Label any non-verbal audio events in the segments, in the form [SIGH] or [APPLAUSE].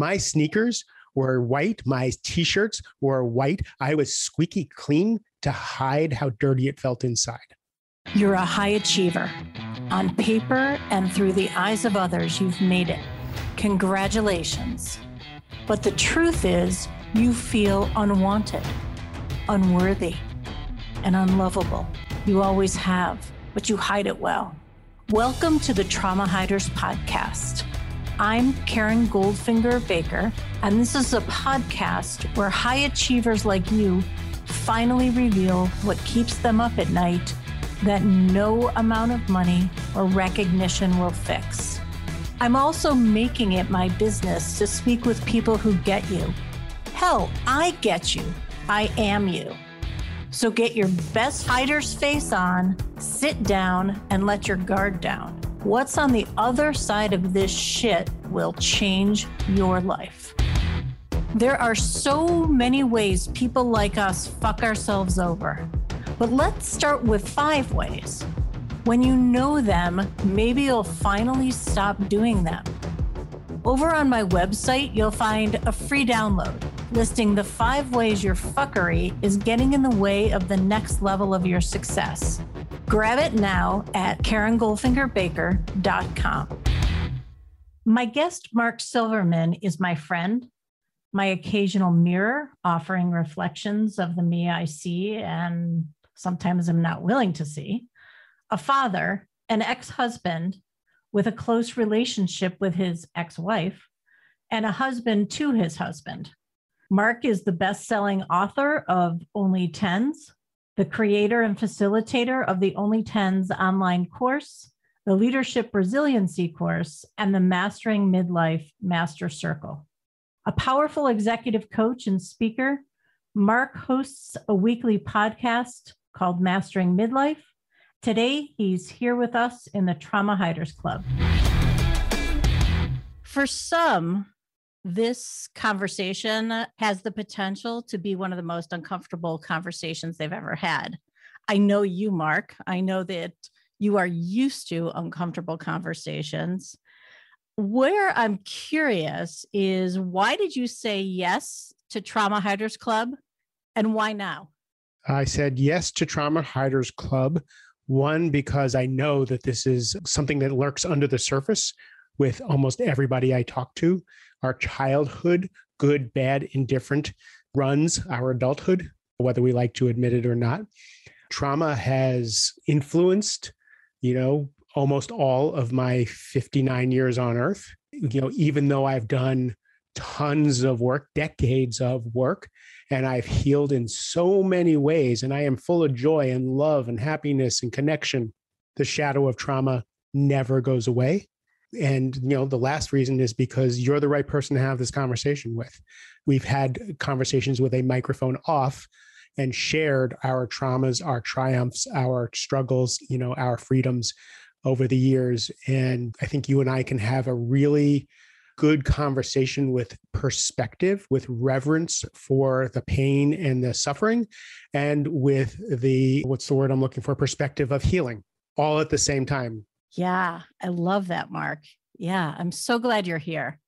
My sneakers were white. My t shirts were white. I was squeaky clean to hide how dirty it felt inside. You're a high achiever. On paper and through the eyes of others, you've made it. Congratulations. But the truth is, you feel unwanted, unworthy, and unlovable. You always have, but you hide it well. Welcome to the Trauma Hiders Podcast. I'm Karen Goldfinger Baker, and this is a podcast where high achievers like you finally reveal what keeps them up at night that no amount of money or recognition will fix. I'm also making it my business to speak with people who get you. Hell, I get you. I am you. So get your best hider's face on, sit down, and let your guard down. What's on the other side of this shit will change your life. There are so many ways people like us fuck ourselves over. But let's start with five ways. When you know them, maybe you'll finally stop doing them. Over on my website, you'll find a free download listing the five ways your fuckery is getting in the way of the next level of your success. Grab it now at KarenGoldfingerBaker.com. My guest, Mark Silverman, is my friend, my occasional mirror, offering reflections of the me I see and sometimes am not willing to see, a father, an ex husband with a close relationship with his ex wife, and a husband to his husband. Mark is the best selling author of Only Tens, the creator and facilitator of the Only Tens online course, the Leadership Resiliency course, and the Mastering Midlife Master Circle. A powerful executive coach and speaker, Mark hosts a weekly podcast called Mastering Midlife. Today, he's here with us in the Trauma Hiders Club. For some, this conversation has the potential to be one of the most uncomfortable conversations they've ever had. I know you, Mark. I know that you are used to uncomfortable conversations. Where I'm curious is why did you say yes to Trauma Hiders Club and why now? I said yes to Trauma Hiders Club. One, because I know that this is something that lurks under the surface with almost everybody I talk to our childhood, good, bad, indifferent, runs our adulthood, whether we like to admit it or not. Trauma has influenced, you know, almost all of my 59 years on earth. You know, even though I've done tons of work, decades of work, and I've healed in so many ways, and I am full of joy and love and happiness and connection, the shadow of trauma never goes away and you know the last reason is because you're the right person to have this conversation with. We've had conversations with a microphone off and shared our traumas our triumphs our struggles you know our freedoms over the years. And i think you and i can have a really good conversation with perspective with reverence for the pain and the suffering and with the what's the word i'm looking for? Perspective of healing all at the same time yeah, I love that, Mark. Yeah, I'm so glad you're here.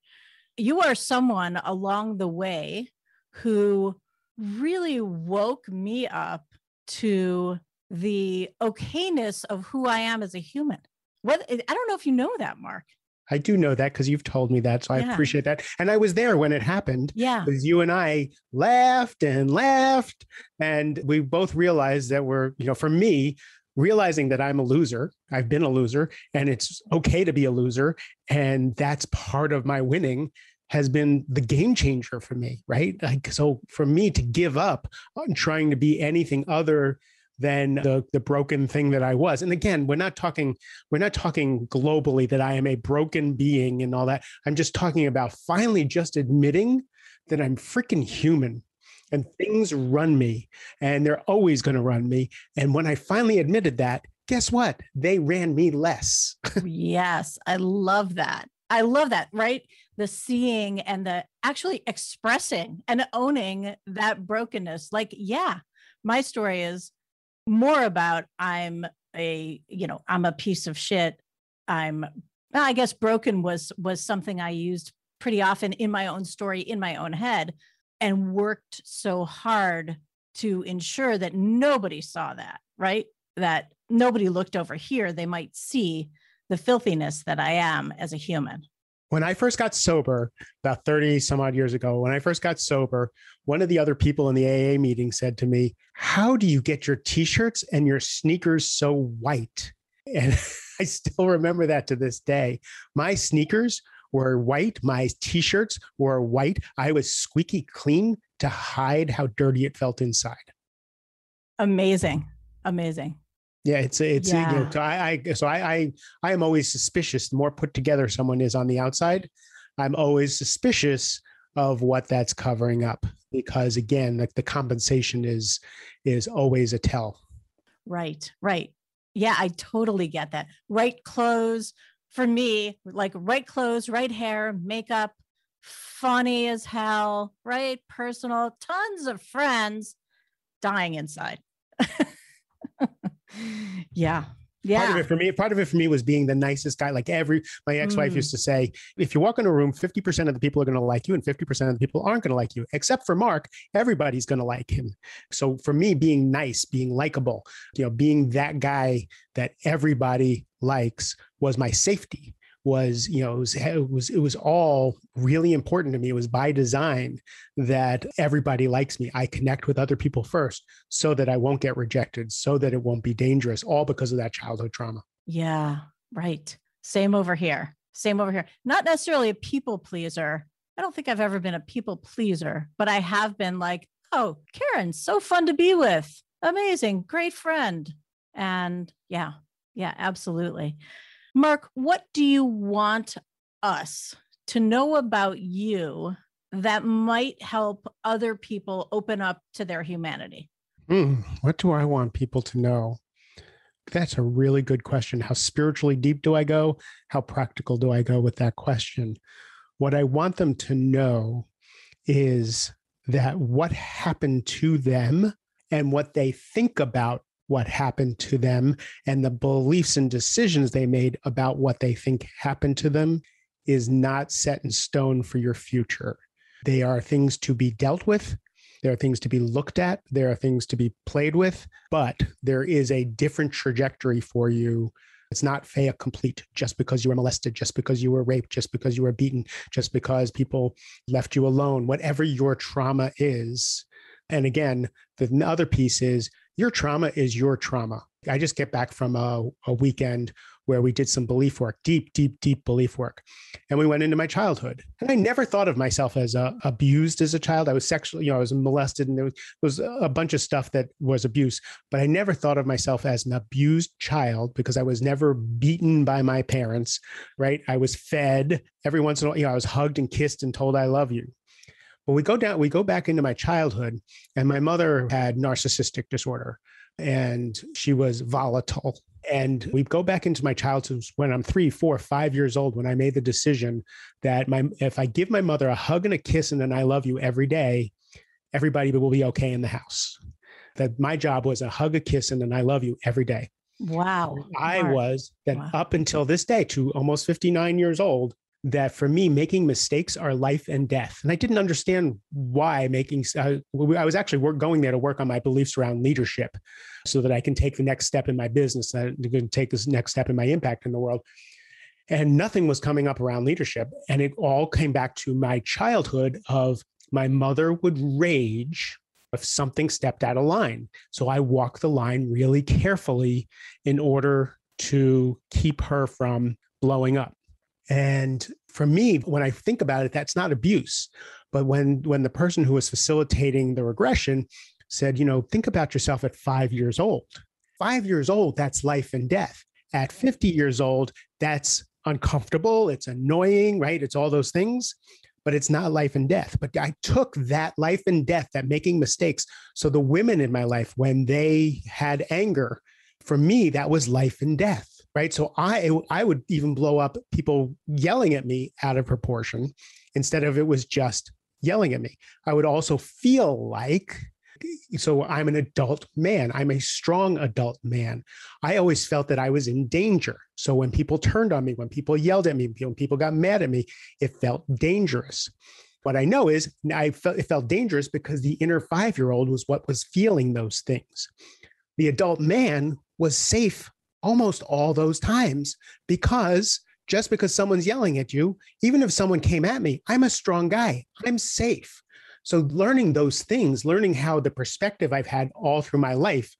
You are someone along the way who really woke me up to the okayness of who I am as a human. What I don't know if you know that, Mark. I do know that because you've told me that. So I appreciate that. And I was there when it happened. Yeah. Because you and I laughed and laughed. And we both realized that we're, you know, for me, realizing that I'm a loser, I've been a loser, and it's okay to be a loser. And that's part of my winning has been the game changer for me, right? Like, so for me to give up on trying to be anything other than the the broken thing that I was. And again, we're not talking we're not talking globally that I am a broken being and all that. I'm just talking about finally just admitting that I'm freaking human and things run me and they're always going to run me. And when I finally admitted that, guess what? They ran me less. [LAUGHS] yes, I love that. I love that, right? The seeing and the actually expressing and owning that brokenness. Like, yeah, my story is more about I'm a, you know, I'm a piece of shit. I'm I guess broken was was something I used pretty often in my own story, in my own head, and worked so hard to ensure that nobody saw that, right? That nobody looked over here. They might see the filthiness that I am as a human. When I first got sober about 30 some odd years ago, when I first got sober, one of the other people in the AA meeting said to me, How do you get your t shirts and your sneakers so white? And [LAUGHS] I still remember that to this day. My sneakers were white, my t shirts were white. I was squeaky clean to hide how dirty it felt inside. Amazing. Amazing. Yeah, it's it's yeah. you know, so I, I so I, I I am always suspicious. The more put together someone is on the outside, I'm always suspicious of what that's covering up because again, like the compensation is is always a tell. Right, right. Yeah, I totally get that. Right clothes for me, like right clothes, right hair, makeup, funny as hell, right? Personal, tons of friends dying inside. yeah. [LAUGHS] Yeah. Part of it for me, part of it for me was being the nicest guy. Like every my ex-wife mm. used to say, if you walk in a room, 50% of the people are going to like you and 50% of the people aren't going to like you. Except for Mark, everybody's going to like him. So for me, being nice, being likable, you know, being that guy that everybody likes was my safety was you know it was, it was it was all really important to me. It was by design that everybody likes me. I connect with other people first so that i won't get rejected so that it won't be dangerous all because of that childhood trauma. Yeah right. Same over here. Same over here. Not necessarily a people pleaser. I don't think i've ever been a people pleaser but i have been like oh karen so fun to be with. Amazing. Great friend. And yeah yeah absolutely Mark, what do you want us to know about you that might help other people open up to their humanity? Mm, what do I want people to know? That's a really good question. How spiritually deep do I go? How practical do I go with that question? What I want them to know is that what happened to them and what they think about what happened to them and the beliefs and decisions they made about what they think happened to them is not set in stone for your future. They are things to be dealt with. There are things to be looked at. There are things to be played with, but there is a different trajectory for you. It's not fait complete just because you were molested, just because you were raped, just because you were beaten, just because people left you alone, whatever your trauma is. And again, the other piece is your trauma is your trauma. I just get back from a, a weekend where we did some belief work, deep, deep, deep belief work. And we went into my childhood. And I never thought of myself as uh, abused as a child. I was sexually, you know, I was molested and there was, was a bunch of stuff that was abuse. But I never thought of myself as an abused child because I was never beaten by my parents, right? I was fed every once in a while, you know, I was hugged and kissed and told I love you. But we go down, we go back into my childhood, and my mother had narcissistic disorder and she was volatile. And we go back into my childhood when I'm three, four, five years old, when I made the decision that my if I give my mother a hug and a kiss and an I love you every day, everybody will be okay in the house. That my job was a hug, a kiss, and an I love you every day. Wow. I was that wow. up until this day, to almost 59 years old, that for me, making mistakes are life and death. And I didn't understand why making, uh, I was actually work, going there to work on my beliefs around leadership so that I can take the next step in my business, that I can take this next step in my impact in the world. And nothing was coming up around leadership. And it all came back to my childhood of my mother would rage if something stepped out of line. So I walk the line really carefully in order to keep her from blowing up. And for me, when I think about it, that's not abuse. But when when the person who was facilitating the regression said, you know, think about yourself at five years old. Five years old, that's life and death. At 50 years old, that's uncomfortable, it's annoying, right? It's all those things, but it's not life and death. But I took that life and death, that making mistakes. So the women in my life, when they had anger, for me, that was life and death right so i i would even blow up people yelling at me out of proportion instead of it was just yelling at me i would also feel like so I'm an adult man. I'm a strong adult man. I always felt that I was in danger. So when people turned on me, when people yelled at me, when people got mad at me, it felt dangerous. What I know is I felt it felt dangerous because the inner five year old was what was feeling those things. The adult man was safe almost all those times because just because someone's yelling at you, even if someone came at me, I'm a strong guy. I'm safe. So, learning those things, learning how the perspective I've had all through my life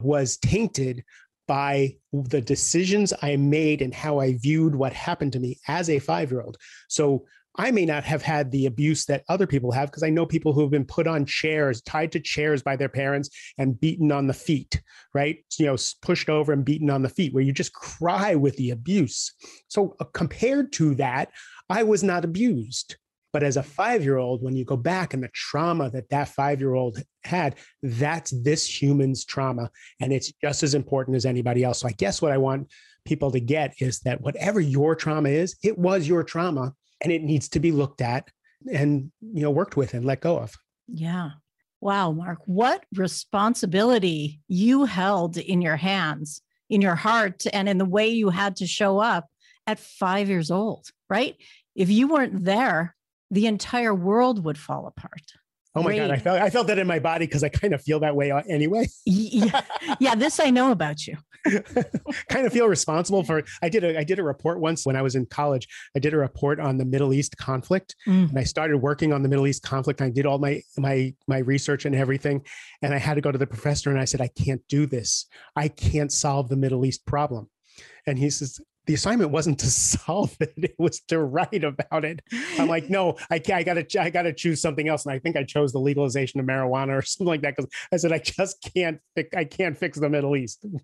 was tainted by the decisions I made and how I viewed what happened to me as a five year old. So, I may not have had the abuse that other people have because I know people who have been put on chairs, tied to chairs by their parents and beaten on the feet, right? You know, pushed over and beaten on the feet, where you just cry with the abuse. So, uh, compared to that, I was not abused. But as a five year old, when you go back and the trauma that that five year old had, that's this human's trauma. And it's just as important as anybody else. So I guess what I want people to get is that whatever your trauma is, it was your trauma and it needs to be looked at and you know worked with and let go of. Yeah. Wow mark what responsibility you held in your hands in your heart and in the way you had to show up at 5 years old right? If you weren't there the entire world would fall apart Oh my God, I felt I felt that in my body because I kind of feel that way uh, anyway. yeah, yeah, this I know about you. [LAUGHS] kind of feel responsible for. I did a I did a report once when I was in college. I did a report on the Middle East conflict, mm. and I started working on the Middle East conflict. I did all my my my research and everything, and I had to go to the professor and I said, I can't do this. I can't solve the Middle East problem. And he says, the assignment wasn't to [LAUGHS] solve it it was to write about it. I'm like no i, I gotta i gotta choose something else and i think i chose the legalization of marijuana or [LAUGHS] something like that because i said i just can't fix i can't fix the middle east. [LAUGHS]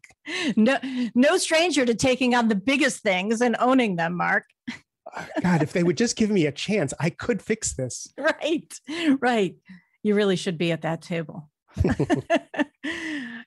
No no stranger to taking on the biggest things and owning them mark. Uh, god if they would just give me a chance i could fix this. Right right. You really should be at that table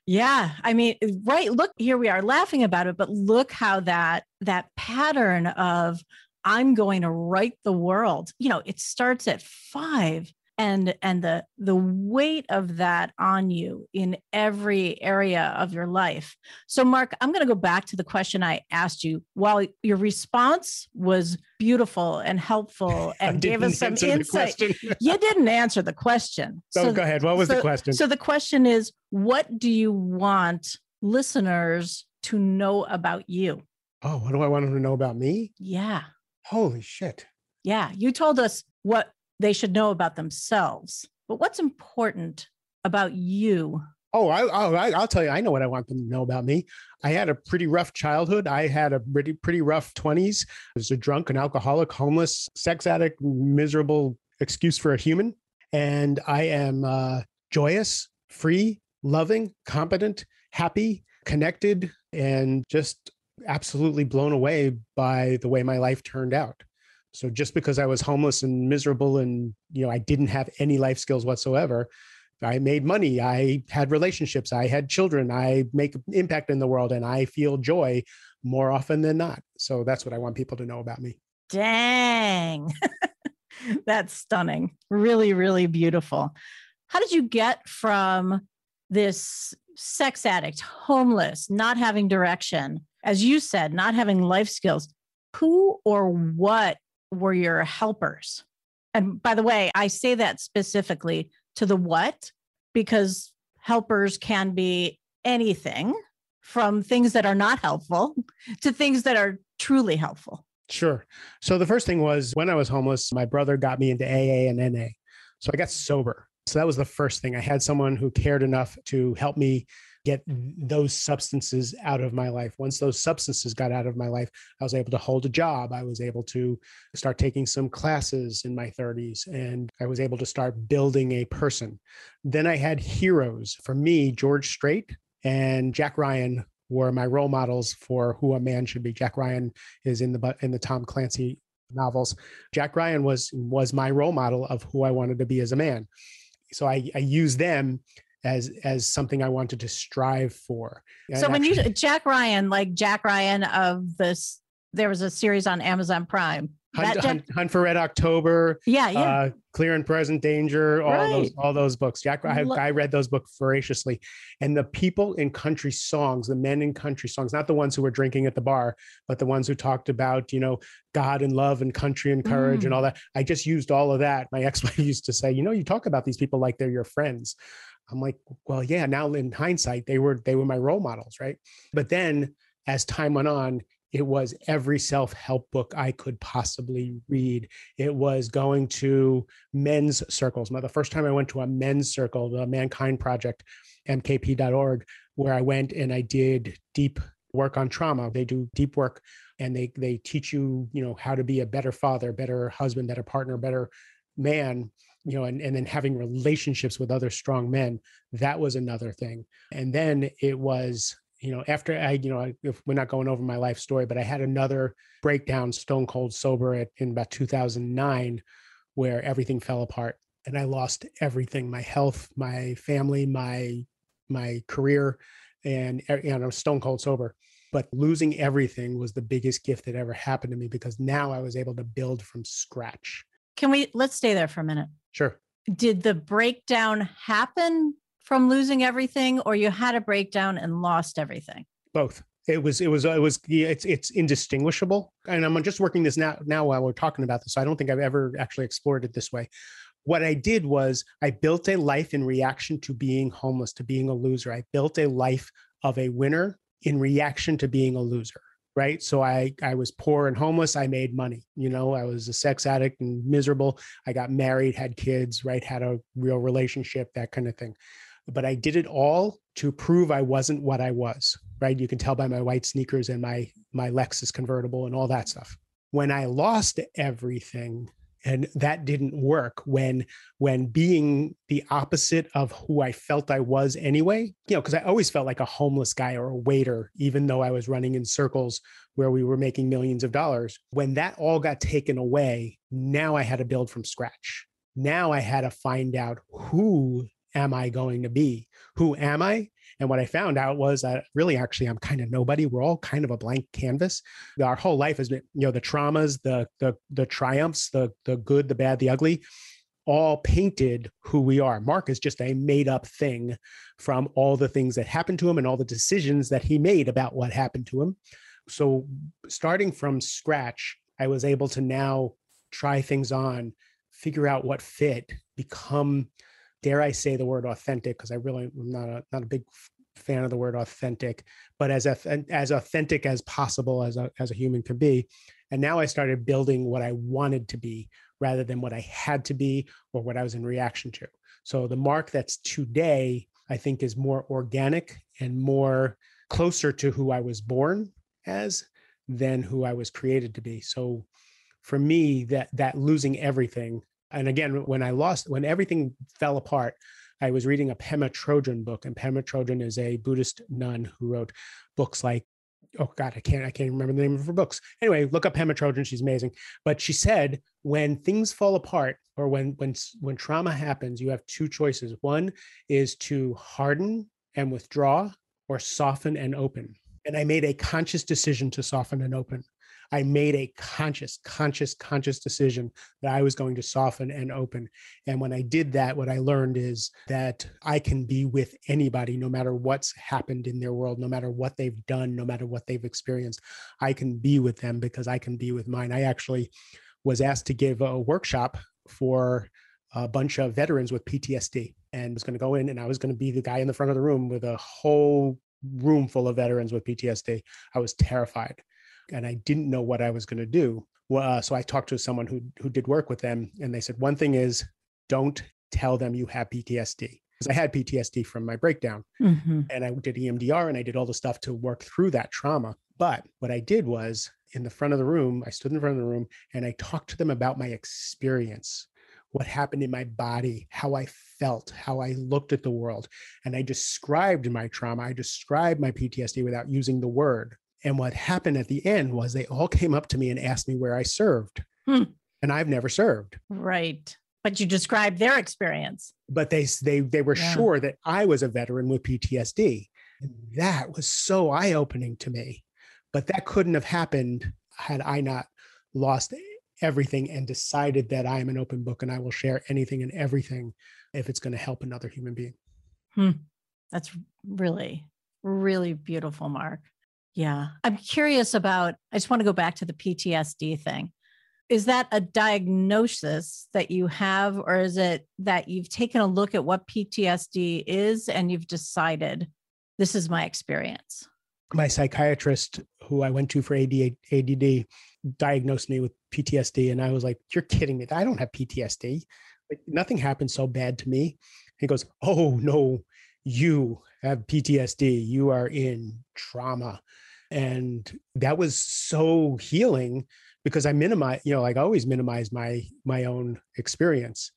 yeah i mean eh, right look here we are laughing about it but look how that that pattern of i'm going to write the world you know it starts at 5 and and the the weight of that on you in every area of your life. So mark i'm going to go back to the question i asked you. While your response was beautiful and helpful [LAUGHS] and gave us some insight [LAUGHS] you didn't answer the question. So, so go ahead. What was so, the question? so the question is what do you want listeners to know about you? Oh what do i want them to know about me? Yeah. Holy shit. Yeah you told us what they should know about themselves. But what's important about you? Oh, I, I, will tell you, I know what I want them to know about me. I had a pretty rough childhood. I had a pretty, pretty rough 20s. I was a drunk, an alcoholic, homeless, sex addict, miserable excuse for a human. And I am uh, joyous, free, loving, competent, happy, connected, and just absolutely blown away by the way my life turned out. So just because I was homeless and miserable and you know I didn't have any life skills whatsoever, I made money, I had relationships, I had children, I make impact in the world and I feel joy more often than not. So that's what I want people to know about me. Dang. [LAUGHS] that's stunning. Really really beautiful. How did you get from this sex addict, homeless, not having direction, as you said, not having life skills? Who or what were your helpers. And by the way, I say that specifically to the what, because helpers can be anything from things that are not helpful [LAUGHS] to things that are truly helpful. Sure. So the first thing was when I was homeless, my brother got me into AA and NA. So I got sober. So that was the first thing. I had someone who cared enough to help me get those substances out of my life. Once those substances got out of my life, I was able to hold a job. I was able to start taking some classes in my 30s and I was able to start building a person. Then I had heroes. For me, George Strait and Jack Ryan were my role models for who a man should be. Jack Ryan is in the in the Tom Clancy novels. Jack Ryan was was my role model of who I wanted to be as a man. So I, I use them as as something I wanted to strive for. So when you Jack Ryan, like Jack Ryan of this, there was a series on Amazon Prime. Hunt, That Hunt, Hunt for Red October, Yeah, yeah. uh, Clear and Present Danger, all Right. those all those books. Jack, I, I read those books voraciously, and the people in country songs, the men in country songs, not the ones who were drinking at the bar, but the ones who talked about you know God and love and country and courage Mm. and all that. I just used all of that. My [LAUGHS] ex-wife used to say, you know, you talk about these people like they're your friends. I'm like, well, yeah. Now in hindsight, they were they were my role models, right? But then as time went on, it was every self-help book I could possibly read. It was going to men's circles. Now, the first time I went to a men's circle, the Mankind Project, mkp.org, where I went and I did deep work on trauma. They do deep work and they they teach you, you know, how to be a better father, better husband, better partner, better man, you know, and, and then having relationships with other strong men. That was another thing. And then it was you know, after I, you know, I- if we're not going over my life story, but I had another breakdown, stone cold sober at, in about 2009, where everything fell apart and I lost everything, my health, my family, my, my career, and, and I was stone cold sober. But losing everything was the biggest gift that ever happened to me because now I was able to build from scratch. Can we let's stay there for a minute? Sure. Did the breakdown happen from losing everything, or you had a breakdown and lost everything? both. It was it was it was it's it's indistinguishable. And i'm just working this now now while we're talking about this so i don't think i've ever actually explored it this way. What i did was i built a life in reaction to being homeless to being a loser. I built a life of a winner in reaction to being a loser right so i i was poor and homeless i made money you know i was a sex addict and miserable i got married had kids right had a real relationship that kind of thing but I did it all to prove I wasn't what I was, right? You can tell by my white sneakers and my my Lexus convertible and all that stuff. When I lost everything and that didn't work when when being the opposite of who I felt I was anyway, you know, because I always felt like a homeless guy or a waiter even though I was running in circles where we were making millions of dollars. When that all got taken away, now I had to build from scratch. Now I had to find out who am I going to be? Who am I? And what I found out was that really, actually, I'm kind of nobody. We're all kind of a blank canvas. Our whole life has been, you know, the traumas, the the the triumphs, the the good, the bad, the ugly, all painted who we are. Mark is just a made up thing from all the things that happened to him and all the decisions that he made about what happened to him. So, starting from scratch, I was able to now try things on, figure out what fit, become dare I say the word authentic because I really am not a not a big fan of the word authentic, but as as authentic as possible as a as a human can be. And now I started building what I wanted to be rather than what I had to be or what I was in reaction to. So the mark that's today, I think, is more organic and more closer to who I was born as than who I was created to be. So for me, that that losing everything and again, when I lost, when everything fell apart, I was reading a Pema Chödrön book, and Pema Chödrön is a Buddhist nun who wrote books like, oh God, I can't, I can't remember the name of her books. Anyway, look up Pema Chödrön; she's amazing. But she said, when things fall apart, or when when when trauma happens, you have two choices. One is to harden and withdraw, or soften and open. And I made a conscious decision to soften and open. I made a conscious, conscious, conscious decision that I was going to soften and open. And when I did that, what I learned is that I can be with anybody, no matter what's happened in their world, no matter what they've done, no matter what they've experienced. I can be with them because I can be with mine. I actually was asked to give a workshop for a bunch of veterans with PTSD and was going to go in and I was going to be the guy in the front of the room with a whole room full of veterans with PTSD. I was terrified and I didn't know what I was going to do. Well, uh, so I talked to someone who who did work with them, and they said one thing is don't tell them you have PTSD because I had PTSD from my breakdown, Mhm. and I did EMDR and I did all the stuff to work through that trauma. But what I did was in the front of the room, I stood in front of the room and I talked to them about my experience, what happened in my body, how I felt, how I looked at the world, and I described my trauma. I described my PTSD without using the word. And what happened at the end was they all came up to me and asked me where I served. Hmm. And I've never served. Right. But you described their experience. But they they they were Yeah. sure that I was a veteran with PTSD. And that was so eye-opening to me. But that couldn't have happened had I not lost everything and decided that I am an open book and I will share anything and everything if it's going to help another human being. Hmm. That's really, really beautiful, Mark. Yeah. I'm curious about, I just want to go back to the PTSD thing. Is that a diagnosis that you have, or is it that you've taken a look at what PTSD is and you've decided this is my experience? My psychiatrist, who I went to for ADD, diagnosed me with PTSD. And I was like, You're kidding me. I don't have PTSD. Like, nothing happened so bad to me. He goes, Oh, no, you have PTSD. You are in trauma. And that was so healing because I minimize, you know, like I always minimize my my own experience.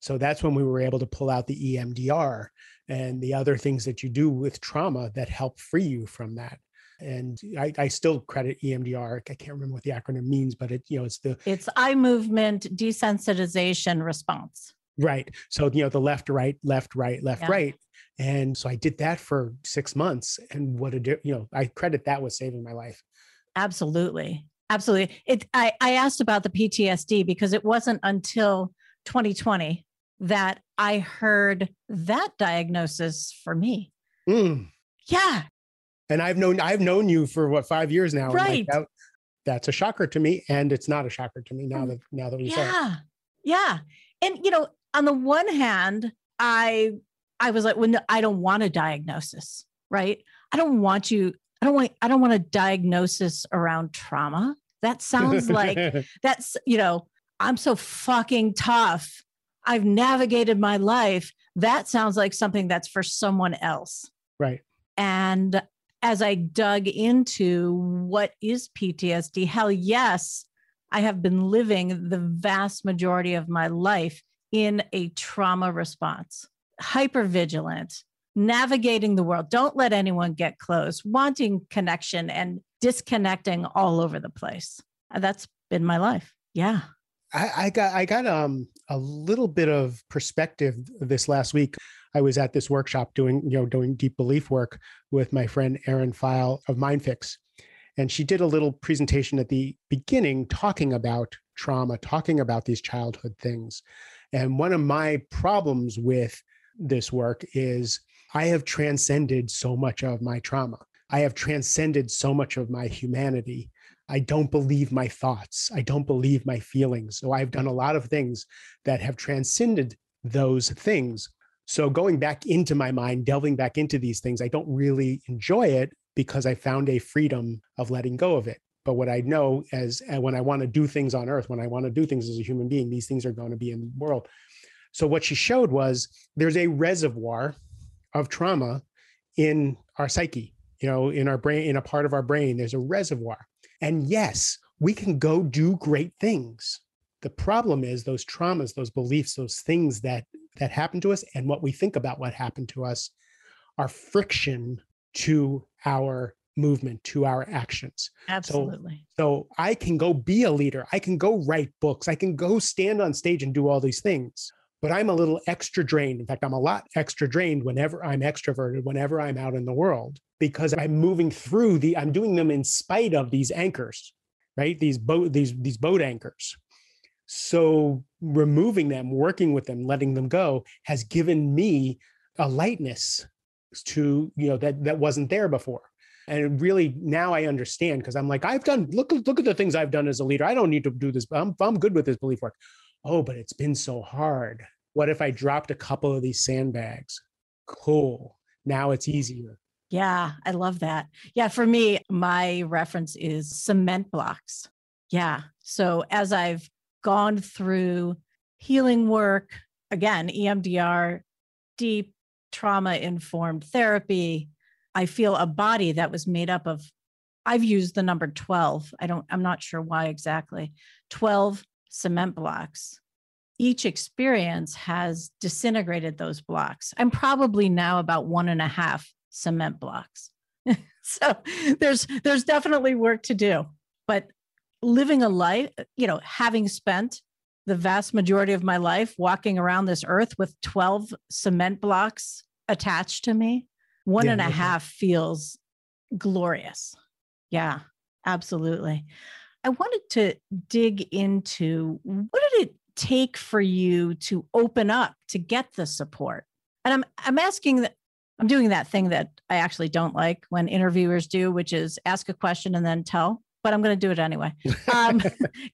So that's when we were able to pull out the EMDR and the other things that you do with trauma that help free you from that. And I, I still credit EMDR. I can't remember what the acronym means, but it, you know, it's the it's eye movement desensitization response. Right. So, you know, the left, right, left, right, left, yeah. right. And so I did that for six months. And what a, you know, I credit that with saving my life. Absolutely. Absolutely. It, I, I asked about the PTSD because it wasn't until 2020 that I heard that diagnosis for me. Mm. Yeah. And I've known, I've known you for what, five years now. Right. Like that, that's a shocker to me. And it's not a shocker to me now mm. that, now that we yeah. Yeah. And, you know, on the one hand, I I was like, well, no, I don't want a diagnosis, right? I don't want you, I don't want, I don't want a diagnosis around trauma. That sounds like [LAUGHS] that's, you know, I'm so fucking tough. I've navigated my life. That sounds like something that's for someone else. Right. And as I dug into what is PTSD, hell yes, I have been living the vast majority of my life in a trauma response, hyper vigilant, navigating the world. Don't let anyone get close, wanting connection and disconnecting all over the place. Uh, that's been my life. Yeah. I, I got I got um a little bit of perspective this last week. I was at this workshop doing, you know, doing deep belief work with my friend Erin File of MindFix. And she did a little presentation at the beginning talking about trauma, talking about these childhood things. And one of my problems with this work is I have transcended so much of my trauma. I have transcended so much of my humanity. I don't believe my thoughts. I don't believe my feelings. So I've done a lot of things that have transcended those things. So going back into my mind, delving back into these things, I don't really enjoy it because I found a freedom of letting go of it. But what I know as uh, when I want to do things on earth, when I want to do things as a human being, these things are going to be in the world. So what she showed was there's a reservoir of trauma in our psyche, you know, in our brain, in a part of our brain, there's a reservoir. And yes, we can go do great things. The problem is those traumas, those beliefs, those things that that happen to us and what we think about what happened to us are friction to our movement to our actions. Absolutely. So, so, I can go be a leader. I can go write books. I can go stand on stage and do all these things. But I'm a little extra drained. In fact, I'm a lot extra drained whenever I'm extroverted, whenever I'm out in the world, because I'm moving through the, I'm doing them in spite of these anchors, right? These boat, these, these boat anchors. So removing them, working with them, letting them go has given me a lightness to, you know, that that wasn't there before and really now i understand because i'm like i've done look look at the things i've done as a leader. I don't need to do this i'm, I'm good with this belief work. Oh but it's been so hard. What if i dropped a couple of these sandbags? Cool. Now it's easier. Yeah i love that. Yeah for me my reference is cement blocks. Yeah so as i've gone through healing work again emdr deep trauma informed therapy I feel a body that was made up of, I've used the number 12. I don't, I'm not sure why exactly. 12 cement blocks. Each experience has disintegrated those blocks. I'm probably now about one and a half cement blocks. [LAUGHS] so there's there's definitely work to do. But living a life, you know, having spent the vast majority of my life walking around this earth with 12 cement blocks attached to me, one yeah, and a half feels glorious. Yeah, absolutely. I wanted to dig into what did it take for you to open up to get the support? And I'm I'm asking that I'm doing that thing that I actually don't like when interviewers do, which is ask a question and then tell. But I'm going to do it anyway because [LAUGHS] um,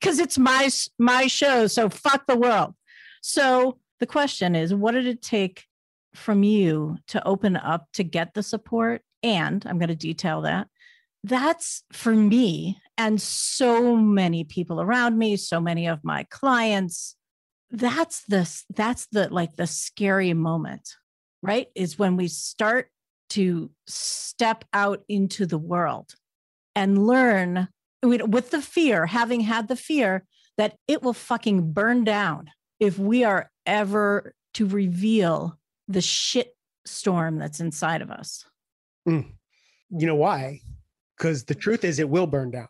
it's my my show. So fuck the world. So the question is, what did it take from you to open up to get the support? And I'm going to detail that. That's for me and so many people around me, so many of my clients. That's the that's the like the scary moment right? Is when we start to step out into the world and learn with the fear, having had the fear that it will fucking burn down if we are ever to reveal the shit storm that's inside of us. Mm. You know why? Because the truth is, it will burn down.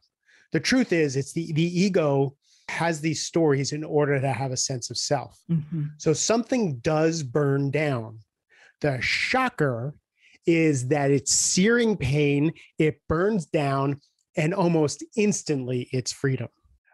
The truth is, it's the the ego has these stories in order to have a sense of self. Mm-hmm. So something does burn down the shocker is that it's searing pain, it burns down, and almost instantly it's freedom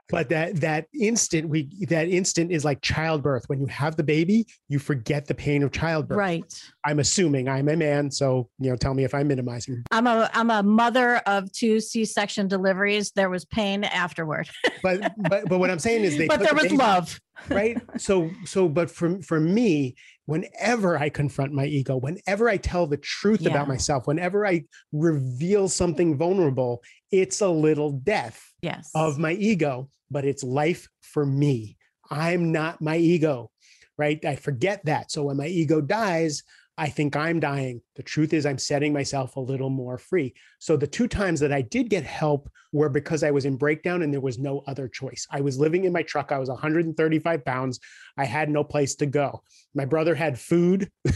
but that that instant we that instant is like childbirth. When you have the baby you forget the pain of childbirth. Right. I'm assuming i'm a man so you know tell me if i'm minimizing. I'm a i'm a mother of two c-section deliveries. There was pain afterward. [LAUGHS] But but but what i'm saying is they but there was baby, love. Right? [LAUGHS] So so but for for me whenever i confront my ego whenever i tell the truth yeah. about myself whenever i reveal something vulnerable it's a little death yes. of my ego but it's life for me. I'm not my ego, right? I forget that. So when my ego dies, I think I'm dying. The truth is, I'm setting myself a little more free. So the two times that I did get help were because I was in breakdown and there was no other choice. I was living in my truck. I was 135 pounds. I had no place to go. My brother had food, [LAUGHS]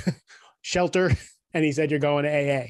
shelter, [LAUGHS] and he said, You're going to AA,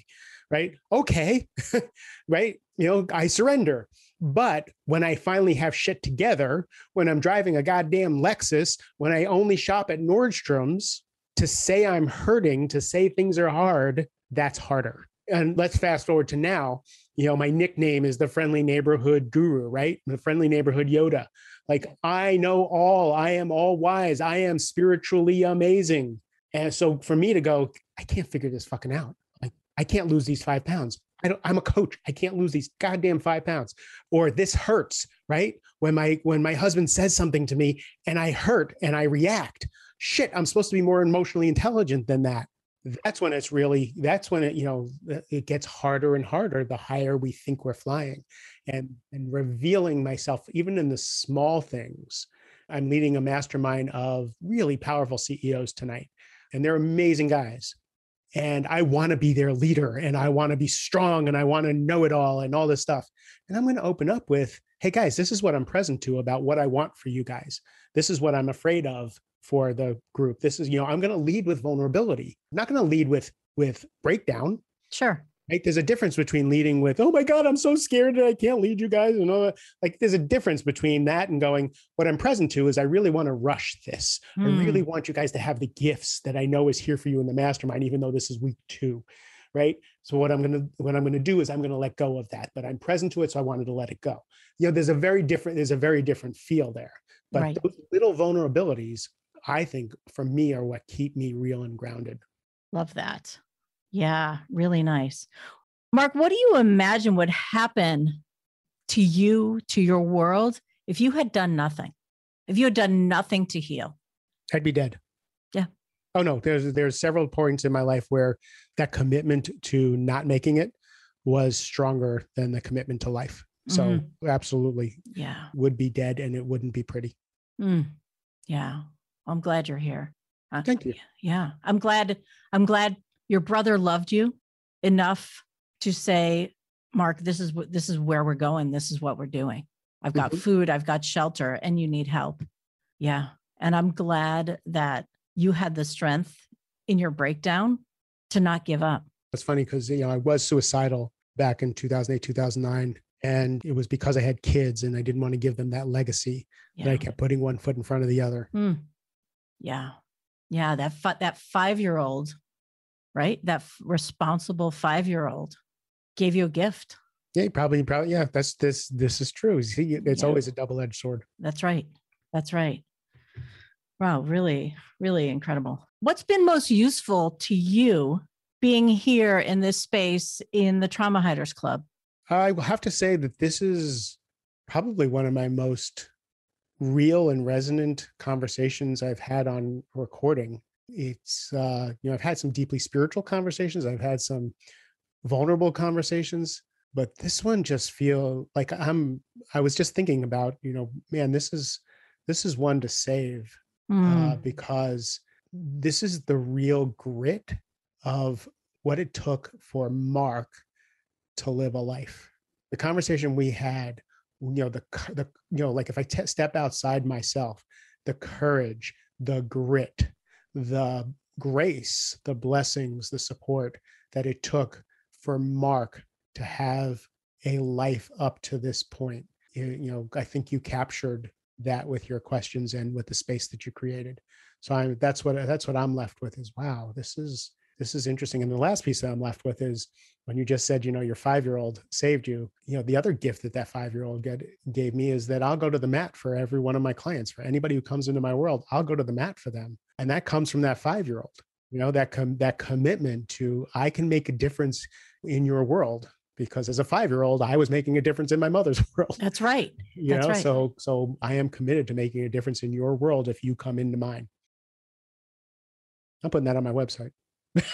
right? Okay, [LAUGHS] right? You know, I surrender. But when I finally have shit together, when I'm driving a goddamn Lexus, when I only shop at Nordstrom's, to say I'm hurting, to say things are hard, that's harder. And let's fast forward to now. You know, my nickname is the friendly neighborhood guru, right? The friendly neighborhood Yoda. Like, I know all, I am all wise, I am spiritually amazing. And so for me to go, I can't figure this fucking out. Like, I can't lose these five pounds. I I'm a coach. I can't lose these goddamn five pounds. Or this hurts, right? When my when my husband says something to me and I hurt and I react. Shit, I'm supposed to be more emotionally intelligent than that. That's when it's really. That's when it you know it gets harder and harder the higher we think we're flying, and and revealing myself even in the small things. I'm leading a mastermind of really powerful CEOs tonight, and they're amazing guys and I want to be their leader and I want to be strong and I want to know it all and all this stuff. And I'm going to open up with, hey guys, this is what I'm present to about what I want for you guys. This is what I'm afraid of for the group. This is, you know, I'm going to lead with vulnerability. I'm not going to lead with with breakdown. Sure right? There's a difference between leading with, oh my God, I'm so scared that I can't lead you guys. And all that. Like there's a difference between that and going, what I'm present to is I really want to rush this. I really hmm. want you guys to have the gifts that I know is here for you in the mastermind, even though this is week two. Right. So what I'm gonna what I'm gonna do is I'm gonna let go of that, but I'm present to it. So I wanted to let it go. You know, there's a very different, there's a very different feel there. But right. those little vulnerabilities, I think for me are what keep me real and grounded. Love that. Yeah, really nice. Mark, what do you imagine would happen to you, to your world, if you had done nothing? If you had done nothing to heal? I'd be dead. Yeah. Oh no, there's there's several points in my life where that commitment to not making it was stronger than the commitment to life. So mm-hmm. absolutely, yeah, would be dead, and it wouldn't be pretty. Mm. Yeah, I'm glad you're here. Uh, Thank you. Yeah, I'm glad. I'm glad your brother loved you enough to say, Mark, this is what this is where we're going. This is what we're doing. I've got mm-hmm. food, I've got shelter, and you need help. Yeah. And I'm glad that you had the strength in your breakdown to not give up. It's funny because you know I was suicidal back in 2008, 2009. And it was because I had kids and I didn't want to give them that legacy yeah. that I kept putting one foot in front of the other. Mm. Yeah. Yeah. That, that five year old right? That responsible five year old gave you a gift. Yeah, probably, probably. Yeah, that's this. This is true. See, it's Yeah. always a double-edged sword. That's right. That's right. Wow, really, really incredible. What's been most useful to you being here in this space in the Trauma Hiders Club? I will have to say that this is probably one of my most real and resonant conversations I've had on recording. It's uh, you know, I've had some deeply spiritual conversations, I've had some vulnerable conversations, but this one just feel like I'm I was just thinking about, you know, man, this is this is one to save uh, Mm, because this is the real grit of what it took for Mark to live a life. The conversation we had, you know, the the you know, like if I step outside myself, the courage, the grit, the grace, the blessings, the support that it took for Mark to have a life up to this point. You, you know, I think you captured that with your questions and with the space that you created. So I that's what that's what I'm left with is wow, this is this is interesting. And the last piece that I'm left with is when you just said, you know, your five year old saved you. You know, the other gift that that five year old gave me is that I'll go to the mat for every one of my clients. For anybody who comes into my world, I'll go to the mat for them, and that comes from that five year old. You know, that com- that commitment to I can make a difference in your world because as a five year old, I was making a difference in my mother's [LAUGHS] world. that's right. You That's know, right. so so I am committed to making a difference in your world if you come into mine. I'm putting that on my website. [LAUGHS]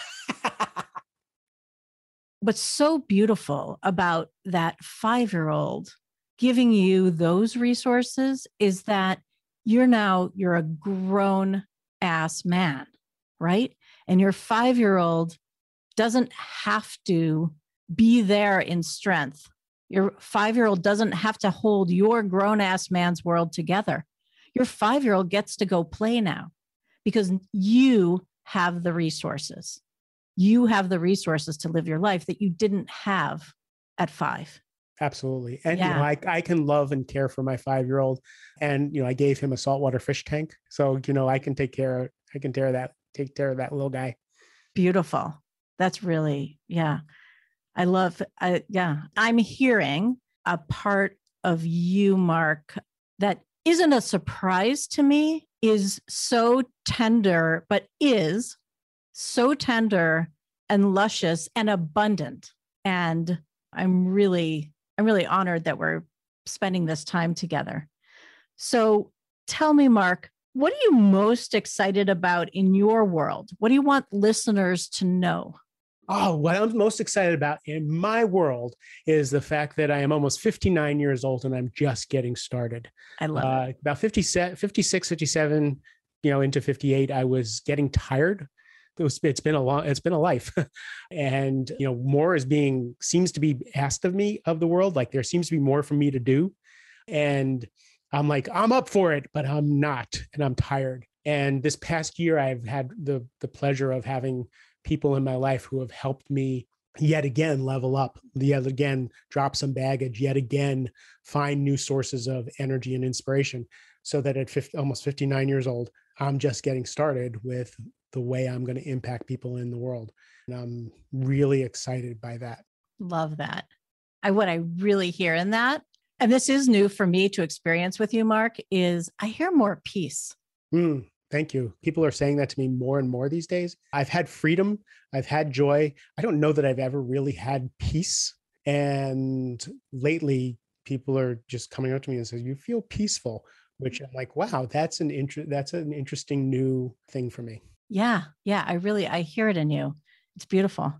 What's so beautiful about that five year old giving you those resources is that you're now you're a grown ass man right? And your five year old doesn't have to be there in strength. Your five year old doesn't have to hold your grown ass man's world together. Your five year old gets to go play now because you have the resources you have the resources to live your life that you didn't have at five. Absolutely. And Yeah. you know, I, I can love and care for my five year old. And you know, I gave him a saltwater fish tank. So, you know, I can take care I can care of that, take care of that little guy. Beautiful. That's really, yeah. I love, I, yeah. I'm hearing a part of you, Mark, that isn't a surprise to me, is so tender, but is so tender and luscious and abundant. And I'm really, I'm really honored that we're spending this time together. So tell me, Mark, what are you most excited about in your world? What do you want listeners to know? Oh, what I'm most excited about in my world is the fact that I am almost 59 years old and I'm just getting started. I love Uh, about 57, 56, 57, you know, into 58, I was getting tired. It was, it's been a long, it's been a life. [LAUGHS] and, you know, more is being, seems to be asked of me of the world. Like there seems to be more for me to do. And I'm like, I'm up for it, but I'm not, and I'm tired. And this past year, I've had the the pleasure of having people in my life who have helped me yet again level up, yet again drop some baggage, yet again find new sources of energy and inspiration. So that at 50, almost 59 years old, I'm just getting started with the way I'm going to impact people in the world. And I'm really excited by that. Love that. I what I really hear in that, and this is new for me to experience with you, Mark, is I hear more peace. Mm, thank you. People are saying that to me more and more these days. I've had freedom, I've had joy. I don't know that I've ever really had peace. And lately, people are just coming up to me and says, "You feel peaceful," which I'm like, "Wow, that's an interest. That's an interesting new thing for me." Yeah, yeah, I really I hear it in you. It's beautiful.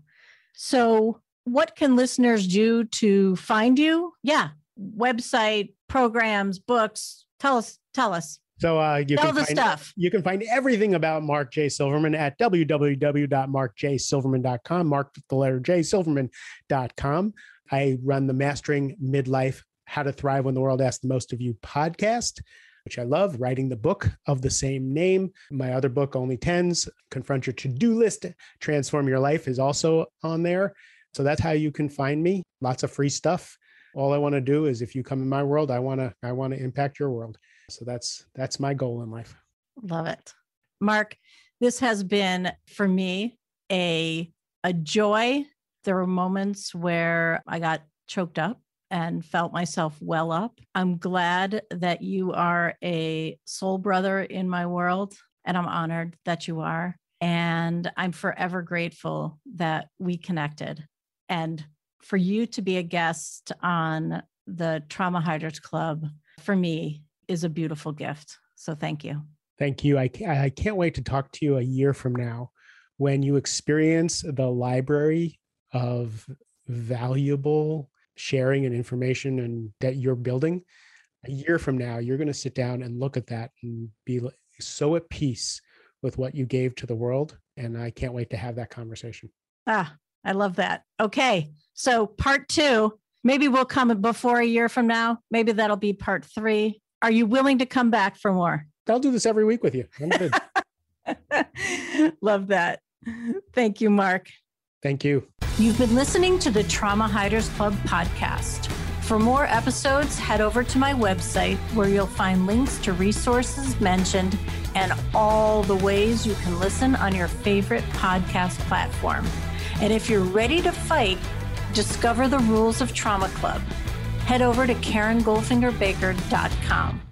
So, what can listeners do to find you? Yeah, website, programs, books. Tell us, tell us. So uh, you Tell can find, stuff. You can find everything about Mark J. Silverman at www.markjsilverman.com. Mark with the letter J Silverman.com. I run the Mastering Midlife How to Thrive When the World Asks the Most of You podcast, which I love, writing the book of the same name. My other book, Only Tens, Confront Your To Do List, Transform Your Life, is also on there. So that's how you can find me. Lots of free stuff. All I want to do is if you come in my world, I want to I want to impact your world. So that's that's my goal in life. Love it. Mark, this has been for me a a joy. There were moments where I got choked up and felt myself well up. I'm glad that you are a soul brother in my world, and I'm honored that you are. And I'm forever grateful that we connected. And for you to be a guest on the Trauma Hiders Club, for me, is a beautiful gift. So thank you. Thank you. I, I can't wait to talk to you a year from now when you experience the library of valuable sharing and information and that you're building a year from now you're going to sit down and look at that and be so at peace with what you gave to the world and i can't wait to have that conversation ah i love that okay so part two maybe we'll come before a year from now maybe that'll be part three are you willing to come back for more i'll do this every week with you i'm good [LAUGHS] love that thank you mark thank you You've been listening to the Trauma Hiders Club podcast. For more episodes, head over to my website where you'll find links to resources mentioned and all the ways you can listen on your favorite podcast platform. And if you're ready to fight, discover the rules of Trauma Club. Head over to KarenGoldfingerBaker.com.